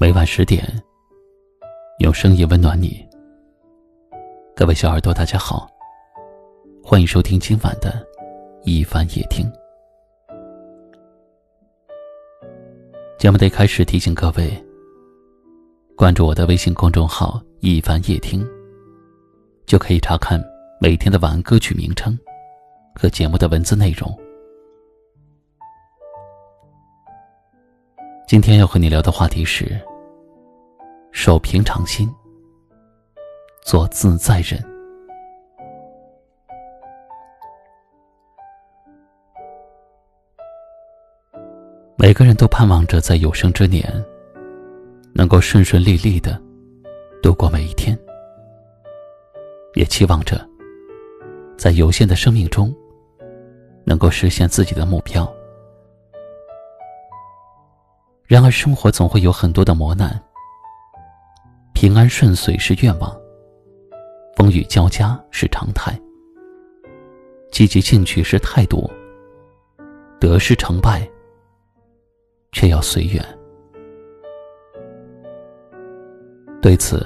每晚十点，用声音温暖你。各位小耳朵，大家好，欢迎收听今晚的一番夜听。节目的开始，提醒各位关注我的微信公众号“一番夜听”，就可以查看每天的晚安歌曲名称和节目的文字内容。今天要和你聊的话题是：守平常心，做自在人。每个人都盼望着在有生之年，能够顺顺利利的度过每一天，也期望着在有限的生命中，能够实现自己的目标。然而，生活总会有很多的磨难。平安顺遂是愿望，风雨交加是常态。积极进取是态度，得失成败却要随缘。对此，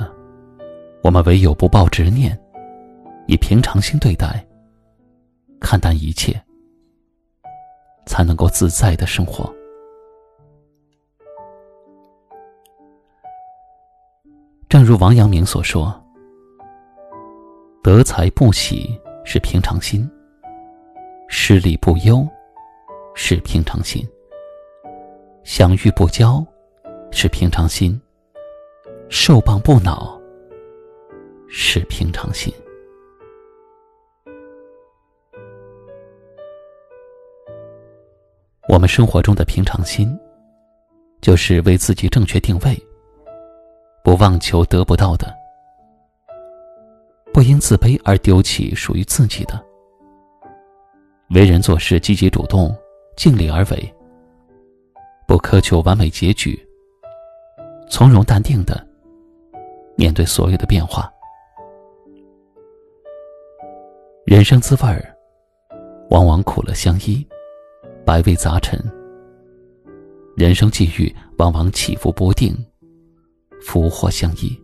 我们唯有不抱执念，以平常心对待，看淡一切，才能够自在的生活。正如王阳明所说：“得财不喜是平常心，失利不忧是平常心，相遇不骄是平常心，受谤不恼是平常心。”我们生活中的平常心，就是为自己正确定位。不妄求得不到的，不因自卑而丢弃属于自己的。为人做事积极主动，尽力而为，不苛求完美结局，从容淡定的面对所有的变化。人生滋味儿，往往苦乐相依，百味杂陈；人生际遇，往往起伏不定。福祸相依，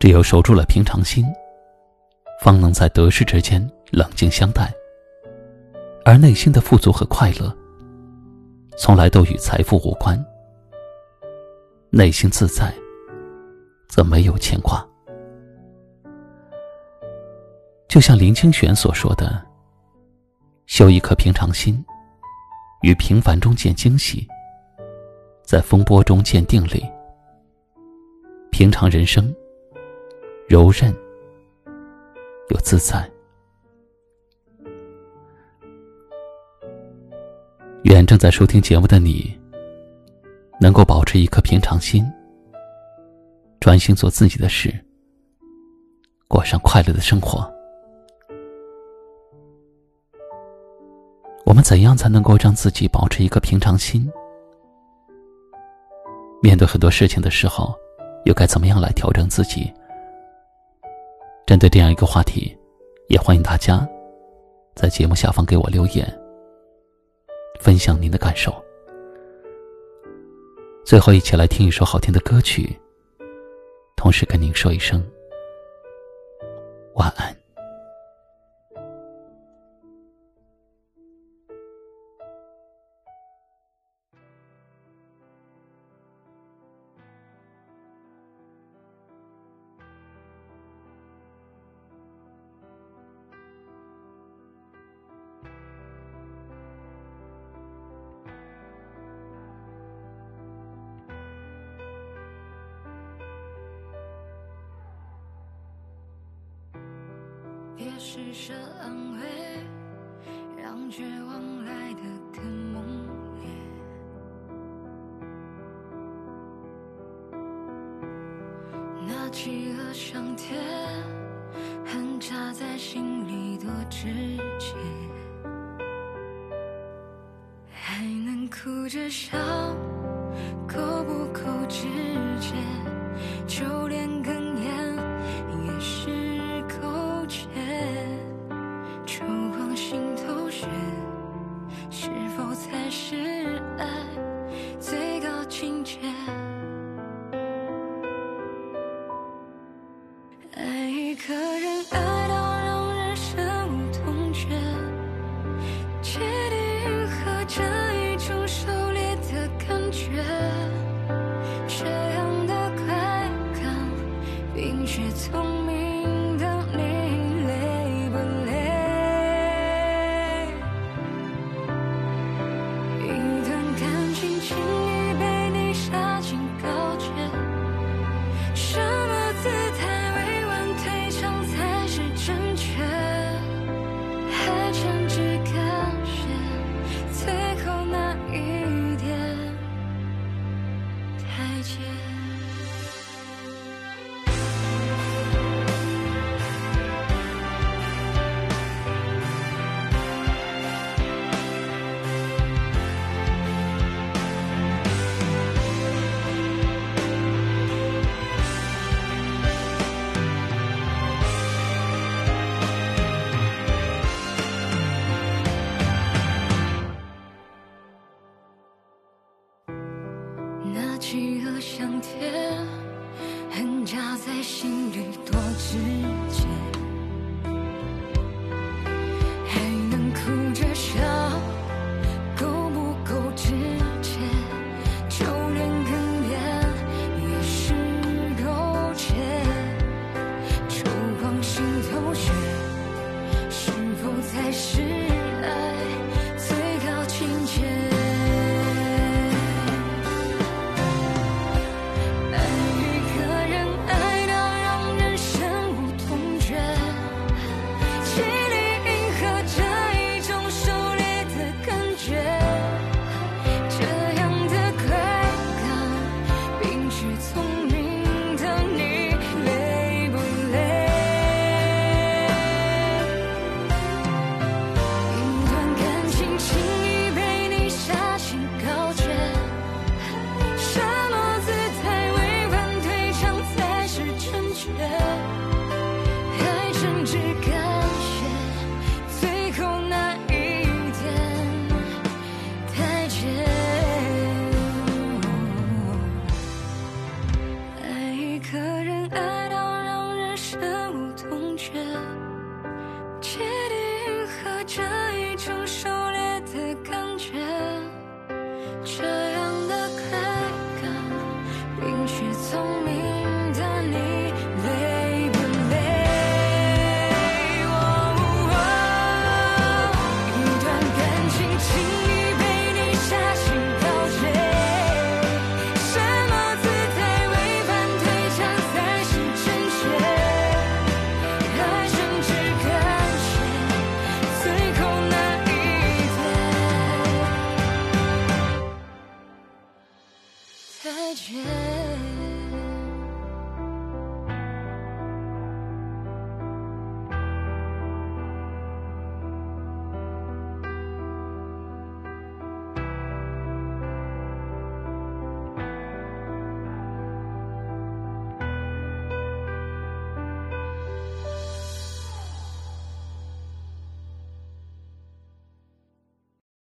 只有守住了平常心，方能在得失之间冷静相待。而内心的富足和快乐，从来都与财富无关。内心自在，则没有牵挂。就像林清玄所说的：“修一颗平常心，于平凡中见惊喜。”在风波中见定力，平常人生，柔韧又自在。愿正在收听节目的你，能够保持一颗平常心，专心做自己的事，过上快乐的生活。我们怎样才能够让自己保持一颗平常心？面对很多事情的时候，又该怎么样来调整自己？针对这样一个话题，也欢迎大家在节目下方给我留言，分享您的感受。最后，一起来听一首好听的歌曲，同时跟您说一声晚安。别施舍安慰，让绝望来得更猛烈。那饥饿上天，恨扎在心里多直接，还能哭着笑，够不够直接？就连个人爱饥饿、香甜、恨，扎在心里多直接。